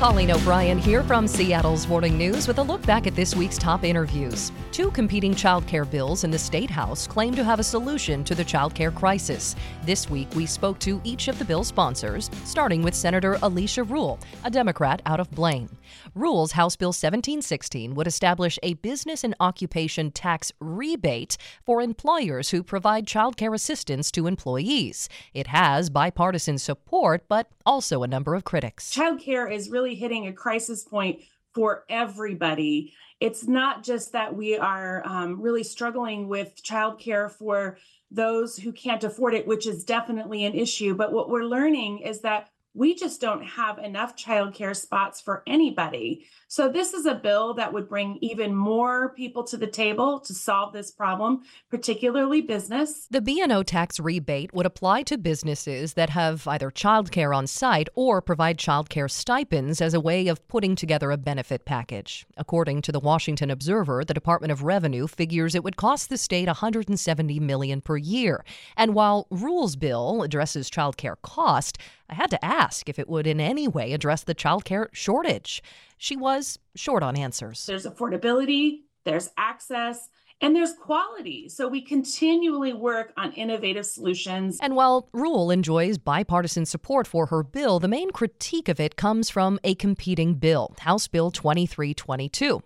Colleen O'Brien here from Seattle's Morning News with a look back at this week's top interviews. Two competing childcare bills in the State House claim to have a solution to the childcare crisis. This week, we spoke to each of the bill sponsors, starting with Senator Alicia Rule, a Democrat out of Blaine. Rule's House Bill 1716 would establish a business and occupation tax rebate for employers who provide childcare assistance to employees. It has bipartisan support, but also a number of critics. Childcare is really hitting a crisis point for everybody. It's not just that we are um, really struggling with childcare for those who can't afford it, which is definitely an issue. But what we're learning is that we just don't have enough childcare spots for anybody. So, this is a bill that would bring even more people to the table to solve this problem, particularly business. The B&O tax rebate would apply to businesses that have either childcare on site or provide childcare stipends as a way of putting together a benefit package. According to the Washington Observer, the Department of Revenue figures it would cost the state 170 million per year. And while Rule's bill addresses childcare cost, I had to ask if it would in any way address the childcare shortage. She was short on answers. There's affordability, there's access, and there's quality. So we continually work on innovative solutions. And while Rule enjoys bipartisan support for her bill, the main critique of it comes from a competing bill, House Bill 2322.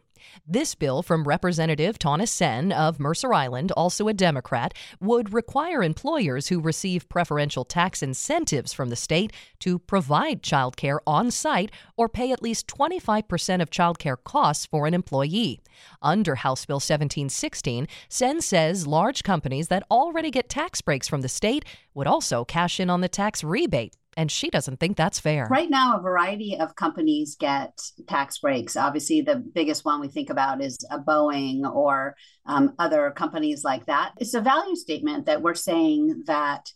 This bill from Representative Tana Senn of Mercer Island, also a Democrat, would require employers who receive preferential tax incentives from the state to provide child care on site or pay at least 25% of child care costs for an employee. Under House Bill 1716, Senn says large companies that already get tax breaks from the state would also cash in on the tax rebate and she doesn't think that's fair. Right now, a variety of companies get tax breaks. Obviously, the biggest one we think about is a Boeing or um, other companies like that. It's a value statement that we're saying that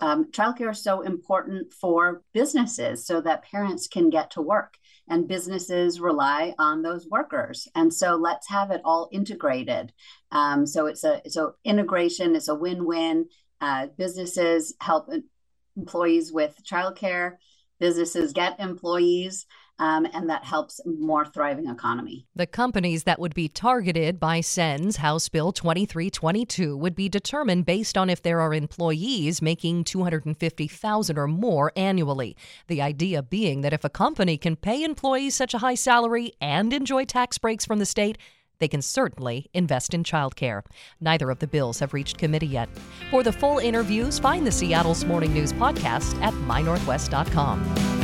um, childcare is so important for businesses so that parents can get to work and businesses rely on those workers and so let's have it all integrated um, so it's a so integration it's a win-win uh, businesses help employees with childcare, businesses get employees. Um, and that helps more thriving economy. The companies that would be targeted by Senn's House Bill 2322 would be determined based on if there are employees making 250,000 or more annually. The idea being that if a company can pay employees such a high salary and enjoy tax breaks from the state, they can certainly invest in childcare. Neither of the bills have reached committee yet. For the full interviews, find the Seattle's Morning News podcast at mynorthwest.com.